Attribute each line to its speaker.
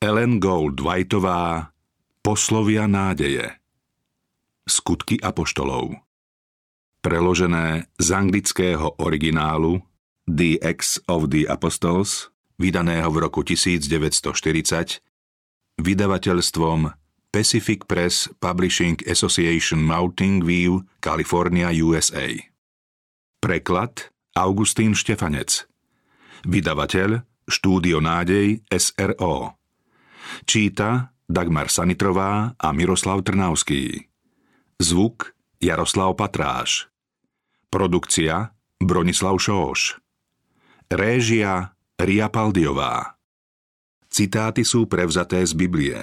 Speaker 1: Ellen Gold Whiteová Poslovia nádeje. Skutky apoštolov. Preložené z anglického originálu The Acts of the Apostles, vydaného v roku 1940, vydavateľstvom Pacific Press Publishing Association Mountain View, California, USA. Preklad Augustín Štefanec. Vydavateľ Štúdio Nádej SRO Číta Dagmar Sanitrová a Miroslav Trnavský. Zvuk Jaroslav Patráš. Produkcia Bronislav Šóš Réžia Ria Paldiová. Citáty sú prevzaté z Biblie.